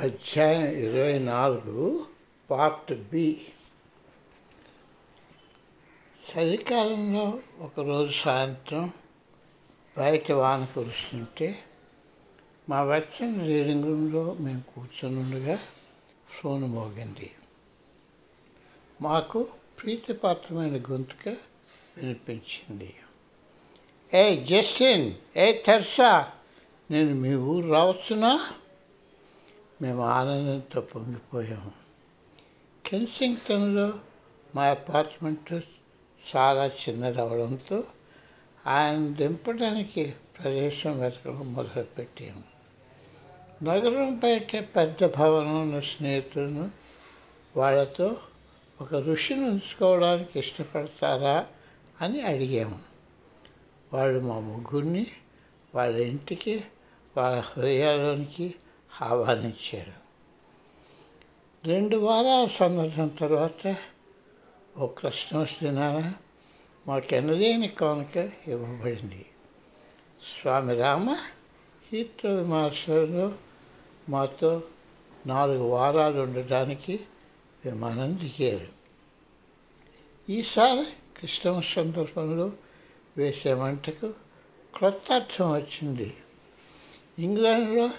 అధ్యాయం ఇరవై నాలుగు పార్ట్ బి. చలికాలంలో ఒకరోజు సాయంత్రం బయట వాన కురుస్తుంటే మా వచ్చిన రీడింగ్ రూమ్లో మేము కూర్చొనుండగా ఫోన్ మోగింది. మాకు ప్రీతిపాత్రమైన గొంతుక వినిపించింది. ఏ జస్టిన్ ఏ తెర్సా నేను మీ ఊరు రావచ్చునా? మేము ఆనందంతో పొంగిపోయాము. కెన్సింగ్టన్లో మా అపార్ట్మెంట్ చాలా చిన్నది అవడంతో ఆయన దింపడానికి ప్రదేశం వెతకడం మొదలుపెట్టాము. నగరం బయట పెద్ద భవనం ఉన్న స్నేహితులను వాళ్ళతో ఒక ఋషిని ఉంచుకోవడానికి ఇష్టపడతారా అని అడిగాము. వాళ్ళు మా ముగ్గురిని వాళ్ళ ఇంటికి వాళ్ళ హృదయాల్లోనికి ఆహ్వానించారు రెండు వారాల సందర్భం తర్వాత ఓ క్రిస్మస్ దినాన మాకెనలేని కానుక ఇవ్వబడింది. స్వామి రామ హీత్రో విమానాశ్రయంలో మాతో నాలుగు వారాలు ఉండడానికి విమానం దిగారు. ఈసారి క్రిస్టమస్ సందర్భంలో వేసే మంటకు క్రొత్త అర్థం వచ్చింది. ఇంగ్లాండ్లో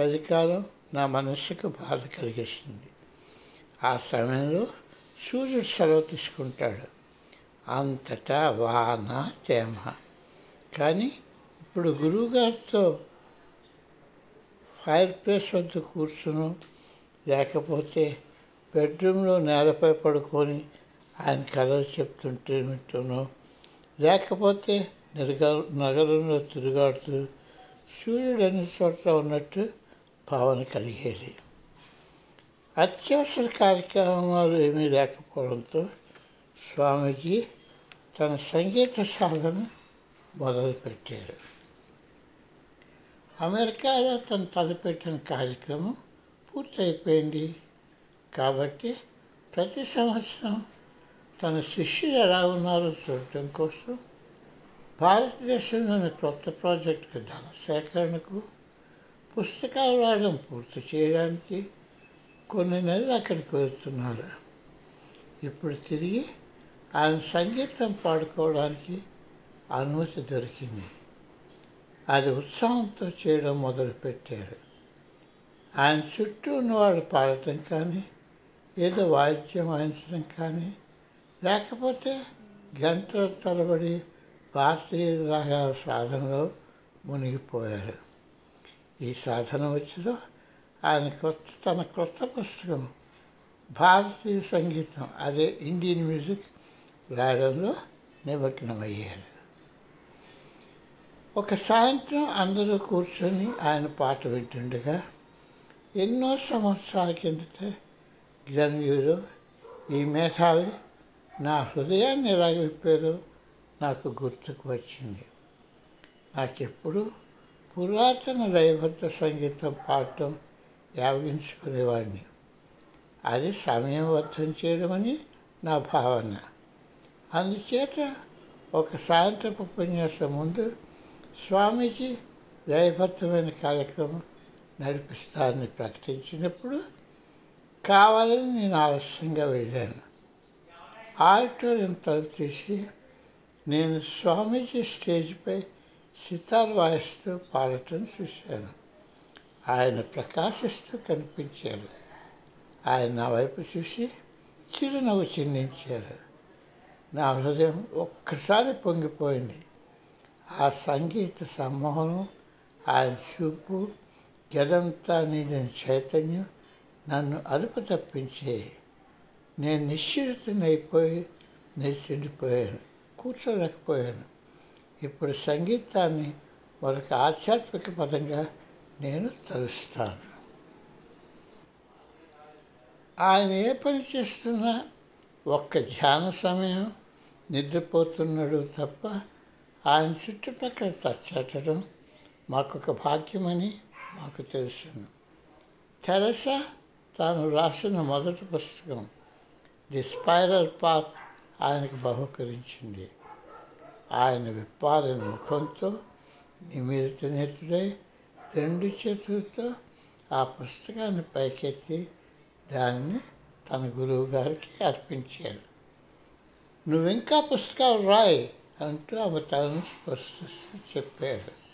చలికాలం నా మనస్సుకు బాధ కలిగిస్తుంది ఆ సమయంలో సూర్యుడు సెలవు తీసుకుంటాడు. అంతటా వాన తేమ. కానీ ఇప్పుడు గురువుగారితో ఫైర్ ప్లేస్ వద్ద కూర్చును. లేకపోతే బెడ్రూమ్లో నేలపై పడుకొని ఆయన కథలు చెప్తుంటే వింటును. లేకపోతే నిరగ నగరంలో తిరుగాడుతూ సూర్యుడు అన్ని చోట్ల ఉన్నట్టు భావన కలిగేది. అత్యవసర కార్యక్రమాలు ఏమీ లేకపోవడంతో స్వామీజీ తన సంగీత సాధన మొదలుపెట్టారు. అమెరికాలో తను తలపెట్టిన కార్యక్రమం పూర్తయిపోయింది. కాబట్టి ప్రతి సంవత్సరం తన శిష్యులు ఎలా ఉన్నారో చూడటం కోసం భారతదేశంలోని కొత్త ప్రాజెక్టుకు ధన సేకరణకు పుస్తకాలు రాయడం పూర్తి చేయడానికి కొన్ని నెలలు అక్కడికి వెళ్తున్నారు. ఇప్పుడు తిరిగి ఆయన సంగీతం పాడుకోవడానికి అనుమతి దొరికింది. అది ఉత్సాహంతో చేయడం మొదలుపెట్టారు. ఆయన చుట్టూ ఉన్నవాడు పాడటం కానీ ఏదో వాయిద్యం వాయించడం కానీ లేకపోతే గంటల తరబడి భారతీయ రాగాల సాధనలో మునిగిపోయారు ఈ సాధన వచ్చిలో ఆయన కొత్త తన కొత్త పుస్తకం భారతీయ సంగీతం అదే ఇండియన్ మ్యూజిక్ రాయడంలో నిమగ్నమయ్యారు ఒక సాయంత్రం అందరూ కూర్చొని ఆయన పాట వింటుండగా ఎన్నో సంవత్సరాల కిందట గ్లన్వ్యూలో ఈ మేధావి నా హృదయాన్ని ఎలాగ విప్పారు? నాకు గుర్తుకు వచ్చింది. నాకెప్పుడు పురాతన లయబద్ధ సంగీతం పాడటం యావించుకునేవాడిని అది సమయబద్ధం చేయడమని నా భావన. అందుచేత ఒక సాయంత్రపు ఉపన్యాసం ముందు స్వామీజీ దయబద్ధమైన కార్యక్రమం నడిపిస్తారని ప్రకటించినప్పుడు కావాలని నేను ఆలస్యంగా వెళ్ళాను. ఆడిటోరియం తలుపు తీసి నేను స్వామీజీ స్టేజ్పై సితార్ వాయిస్తూ పాడటం చూశాను. ఆయన ప్రకాశిస్తూ కనిపించారు. ఆయన నా వైపు చూసి చిరునవ్వు చిందించారు. నా హృదయం ఒక్కసారి పొంగిపోయింది. ఆ సంగీత సమ్మోహనం ఆయన చూపు గదంతా నీడిన చైతన్యం నన్ను అదుపు తప్పించే నేను నిశ్చితనైపోయి నిల్చుండిపోయాను కూర్చోలేకపోయాను. ఇప్పుడు సంగీతాన్ని మరొక ఆధ్యాత్మిక పదంగా నేను తలుస్తాను. ఆయన ఏ పని చేస్తున్నా ఒక్క ధ్యాన సమయం నిద్రపోతున్నాడు తప్ప ఆయన చుట్టుపక్కల తచ్చటడం మాకొక భాగ్యమని మాకు తెలుసును. తెరసా తాను రాసిన మొదటి పుస్తకం ది స్పైరల్ పాత్ బహుకరించింది. ఆయన విప్పారిన ముఖంతో నిమిరిత నెత్తుడై రెండు చేతులతో ఆ పుస్తకాన్ని పైకెత్తి దాన్ని తన గురువు గారికి అర్పించాడు. నువ్వు ఇంకా పుస్తకాలు రాయి అంటూ ఆమె తనను స్పర్శిస్తూ చెప్పాడు.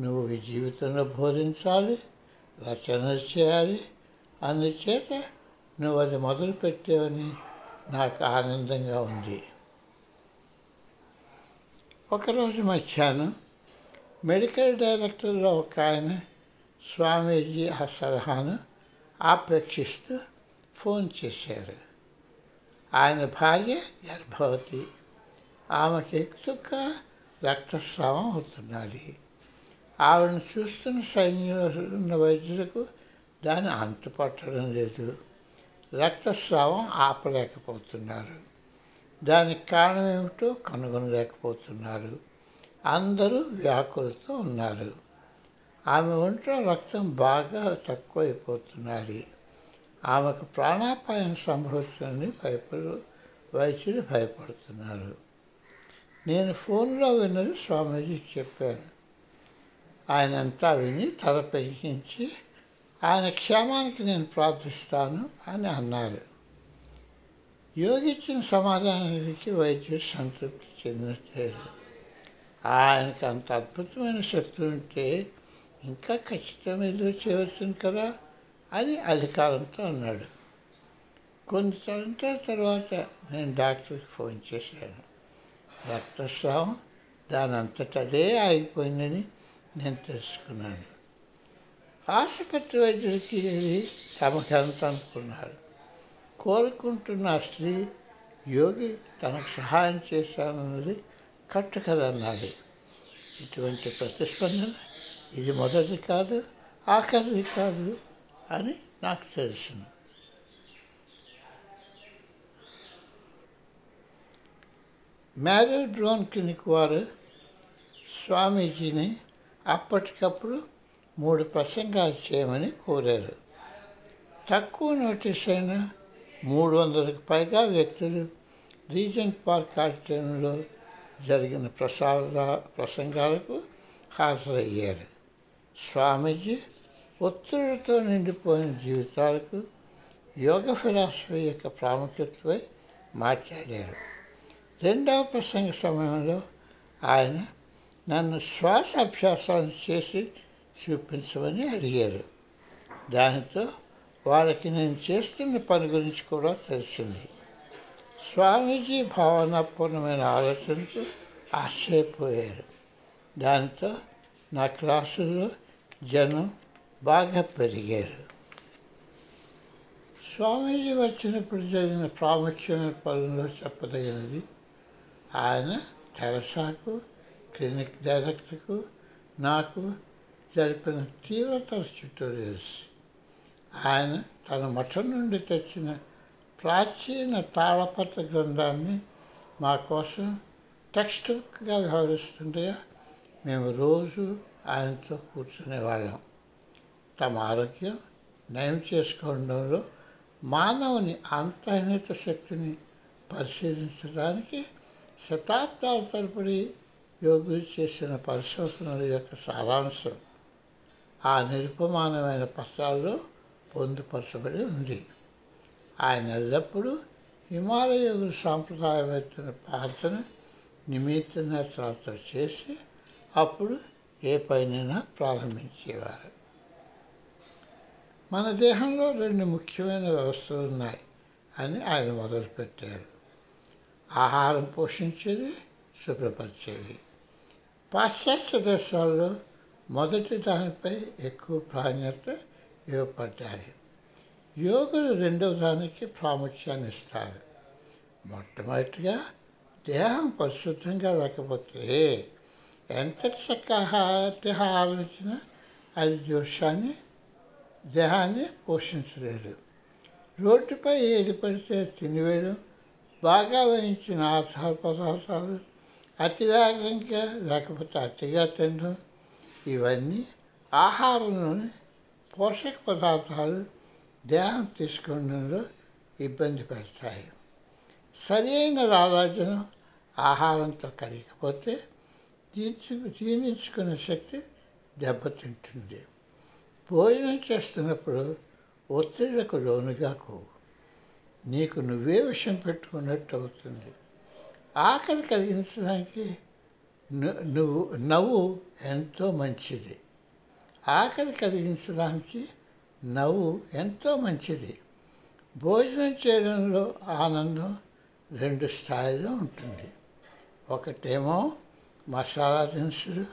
నువ్వు ఈ జీవితంలో బోధించాలి రచన చేయాలి అందుచేత నువ్వు అది మొదలు పెట్టావని నాకు ఆనందంగా ఉంది. ఒకరోజు మధ్యాహ్నం మెడికల్ డైరెక్టర్లో ఒక ఆయన స్వామీజీ ఆ సలహాను ఆపేక్షిస్తూ ఫోన్ చేశారు. ఆయన భార్య గర్భవతి. ఆమెకి ఎక్కుక రక్తస్రావం అవుతున్నది. ఆవిడను చూస్తున్న సైన్యంలో ఉన్న వైద్యులకు దాన్ని అంతుపట్టడం లేదు. రక్తస్రావం ఆపలేకపోతున్నారు. దానికి కారణం ఏమిటో కనుగొనలేకపోతున్నారు. అందరూ వ్యాకులతో ఉన్నారు. ఆమె ఒంట్లో రక్తం బాగా తక్కువైపోతున్నది. ఆమెకు ప్రాణాపాయం సంభవిస్తుందని భయపడు వైద్యులు భయపడుతున్నారు. నేను ఫోన్లో విన్నది స్వామీజీకి చెప్పాను ఆయనంతా విని తల పెంచి ఆయన క్షేమానికి నేను ప్రార్థిస్తాను అని అన్నారు. యోగిచ్చిన సమాధానానికి వైద్యుడు సంతృప్తి చెందట్లేదు ఆయనకు అంత అద్భుతమైన శక్తి ఉంటే ఇంకా ఖచ్చితంగా ఎదురు చేయవచ్చును కదా అని అధికారంతో అన్నాడు. కొన్ని తరంతాల తర్వాత నేను డాక్టర్కి ఫోన్ చేశాను. రక్తస్రావం దాని అంతటదే ఆగిపోయిందని నేను తెలుసుకున్నాను. ఆసుపత్రి వైద్యుడికి వెళ్ళి తమకంత అనుకున్నారు. కోరుకుంటున్న స్త్రీ యోగి తనకు సహాయం చేశానన్నది కట్టుకదన్నది ఇటువంటి ప్రతిస్పందన ఇది మొదటి కాదు ఆఖరిది కాదు అని నాకు తెలిసింది మ్యారీ డ్రోన్ క్లినిక్ వారు స్వామీజీని అప్పటికప్పుడు మూడు ప్రసంగాలు చేయమని కోరారు. తక్కువ నోటీస్ అయిన మూడు వందలకు పైగా వ్యక్తులు రీజెంట్ పార్క్ ఆడిటోరియంలో జరిగిన ప్రసాద ప్రసంగాలకు హాజరయ్యారు. స్వామీజీ ఒత్తిడితో నిండిపోయిన జీవితాలకు యోగ ఫిలాసఫీ యొక్క ప్రాముఖ్యతపై మాట్లాడారు. రెండవ ప్రసంగ సమయంలో ఆయన నన్ను శ్వాస అభ్యాసాలు చేసి చూపించమని అడిగారు. దానితో వాళ్ళకి నేను చేస్తున్న పని గురించి కూడా తెలిసింది. స్వామీజీ భావనాపూర్ణమైన ఆలోచనతో ఆశ్చర్యపోయారు. దానితో నా క్లాసులో జనం బాగా పెరిగారు. స్వామీజీ వచ్చినప్పుడు జరిగిన ప్రాముఖ్యమైన పనుల్లో చెప్పదగినది ఆయన తెరసాకు క్లినిక్ డైరెక్టర్కు నాకు జరిపిన తీవ్రతర ట్యూటోరియల్స్ ఆయన తన మఠం నుండి తెచ్చిన ప్రాచీన తాళపత్ర గ్రంథాన్ని మా కోసం టెక్స్ట్ బుక్గా వ్యవహరిస్తుండగా మేము రోజు ఆయనతో కూర్చునేవాళ్ళం తమ ఆరోగ్యం నయం చేసుకోవడంలో మానవుని అంతర్నిత శక్తిని పరిశీలించడానికి శతాబ్దాల తరబడి యోగులు చేసిన పరిశోధనల యొక్క సారాంశం. ఆ నిరుపమానమైన పత్రాల్లో పొందుపరచబడి ఉంది. ఆయన ఎల్లప్పుడూ హిమాలయ సాంప్రదాయమైన ప్రార్థన నిమిత్త నేత్రాలతో చేసి అప్పుడు ఏ పైనైనా ప్రారంభించేవారు. మన దేహంలో రెండు ముఖ్యమైన వ్యవస్థలు ఉన్నాయి అని ఆయన మొదలుపెట్టారు ఆహారం పోషించేది శుభ్రపరిచేది. పాశ్చాత్య దేశాల్లో మొదటి దానిపై ఎక్కువ ప్రాధాన్యత ఇవ్వబడ్డాయి యోగులు రెండవ దానికి ప్రాముఖ్యాన్ని ఇస్తారు మొట్టమొదటిగా దేహం పరిశుద్ధంగా లేకపోతే ఎంత చక్కటి ఆహారం ఇచ్చినా అది దోషాన్ని దేహాన్ని పోషించలేదు రోడ్డుపై ఏది పడితే తినివేయడం బాగా వేయించిన ఆహార పదార్థాలు అతివేగంగా లేకపోతే అతిగా తినడం ఇవన్నీ ఆహారంలోని పోషక పదార్థాలు దేహం తీసుకోవడంలో ఇబ్బంది పెడతాయి. సరైన అయిన ఆలోచన ఆహారంతో కలిగిపోతే జీర్ణించు జీర్ణించుకునే శక్తి దెబ్బతింటుంది. భోజనం చేస్తున్నప్పుడు ఒత్తిళ్ళకు లోనుగాకు నీకు నువ్వే విషయం పెట్టుకున్నట్టు అవుతుంది. ఆకలి కలిగించడానికి నువ్వు నవ్వు ఎంతో మంచిది. ఆకలి కలిగించడానికి నవ్వు ఎంతో మంచిది. భోజనం చేయడంలో ఆనందం రెండు స్థాయిలో ఉంటుంది. ఒకటేమో మసాలా దినుసులు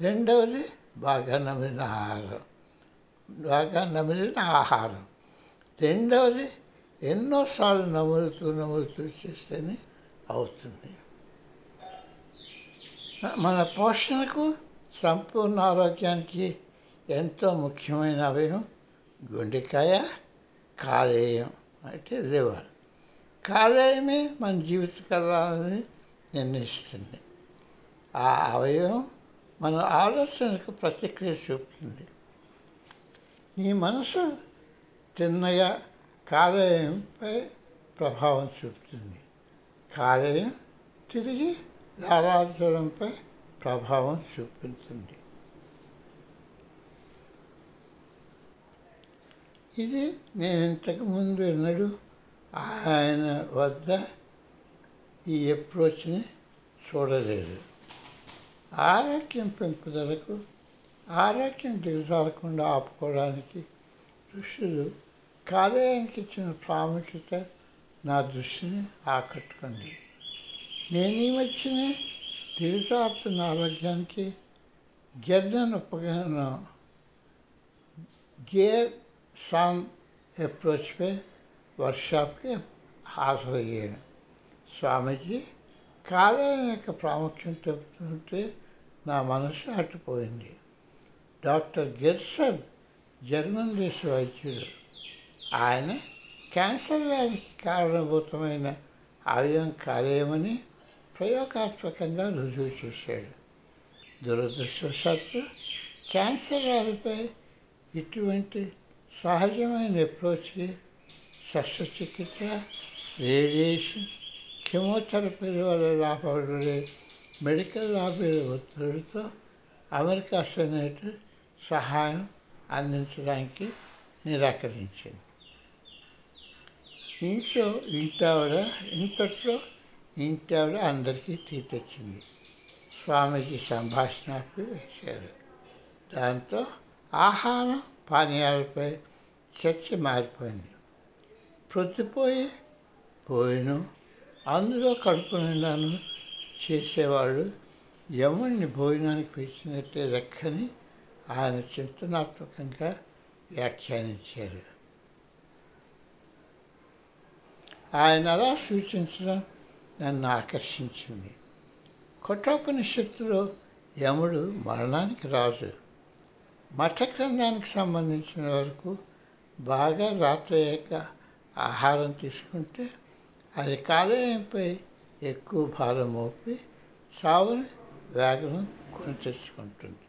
రెండవది బాగా నమిలిన ఆహారం బాగా నమిలిన ఆహారం. రెండవది ఎన్నోసార్లు నములుతూ నములుతూ చేస్తేనే అవుతుంది. మన పోషణకు సంపూర్ణ ఆరోగ్యానికి ఎంతో ముఖ్యమైన అవయవం గుండెకాయ కాలేయం అంటే లివర్. కాలేయమే మన జీవిత నిర్ణయిస్తుంది. ఆ అవయవం మన ఆలోచనకు ప్రతిక్రియ చూపుతుంది. నీ మనసు తిన్నగా కాలేయంపై ప్రభావం చూపుతుంది. కాలేయం తిరిగి లాలాజలంపై ప్రభావం చూపుతుంది. ఇది నేను ఇంతకుముందు ఎన్నడూ ఆయన వద్ద ఈ అప్రోచ్ని చూడలేదు. ఆరోగ్యం పెంపుదలకు ఆరోగ్యం దిగజారకుండా ఆపుకోవడానికి ఋషులు కాలేయానికి ఇచ్చిన ప్రాముఖ్యత నా దృష్టిని ఆకట్టుకుంది. నేను ఈ తెలుసాపుతున్న ఆరోగ్యానికి? గెర్దన్ ఉపగ్రహం. గేర్ సాన్ అప్రోచ్పై వర్క్షాప్కి హాజరయ్యాను. స్వామీజీ కాలేయం యొక్క ప్రాముఖ్యం చెబుతుంటే నా మనసు అట్టుపోయింది డాక్టర్ గెర్సన్ జర్మన్ దేశ వైద్యుడు. ఆయన క్యాన్సర్ వ్యాధికి కారణభూతమైన అవయం కాలేయమని ప్రయోగాత్మకంగా రుజువు చేశాడు. దురదృష్టవశాత్తు క్యాన్సర్ వ్యాధిపై ఇటువంటి సహజమైన అప్రోచ్కి శస్త్రచికిత్స రేడియేషన్ కెమోథెరపీ వల్ల లాభపడే మెడికల్ లాభీల ఒత్తిడితో అమెరికా సెనేట్ సహాయం అందించడానికి నిరాకరించింది. ఇంట్లో ఇంటావిడ ఇంతట్లో ఇంటావిడ అందరికీ టీ తెచ్చింది స్వామీజీ సంభాషణ వేశారు. దాంతో ఆహారం పానీయాలపై చర్చ మారిపోయింది. ప్రొద్దుపోయి భోజనం అందులో కడుపు నిండాను చేసేవాడు యముణ్ణి భోజనానికి పిలిచినట్టే లెక్కని ఆయన చింతనాత్మకంగా వ్యాఖ్యానించారు. ఆయన అలా సూచించడం నన్ను ఆకర్షించింది. కఠోపనిషత్తులో యముడు మరణానికి రాజు. మఠ గ్రంథానికి సంబంధించిన వరకు బాగా రాత్రయ్యాక ఆహారం తీసుకుంటే అది కాలేయంపై ఎక్కువ భారం మోపి చావుని వేగనం కొని తెచ్చుకుంటుంది.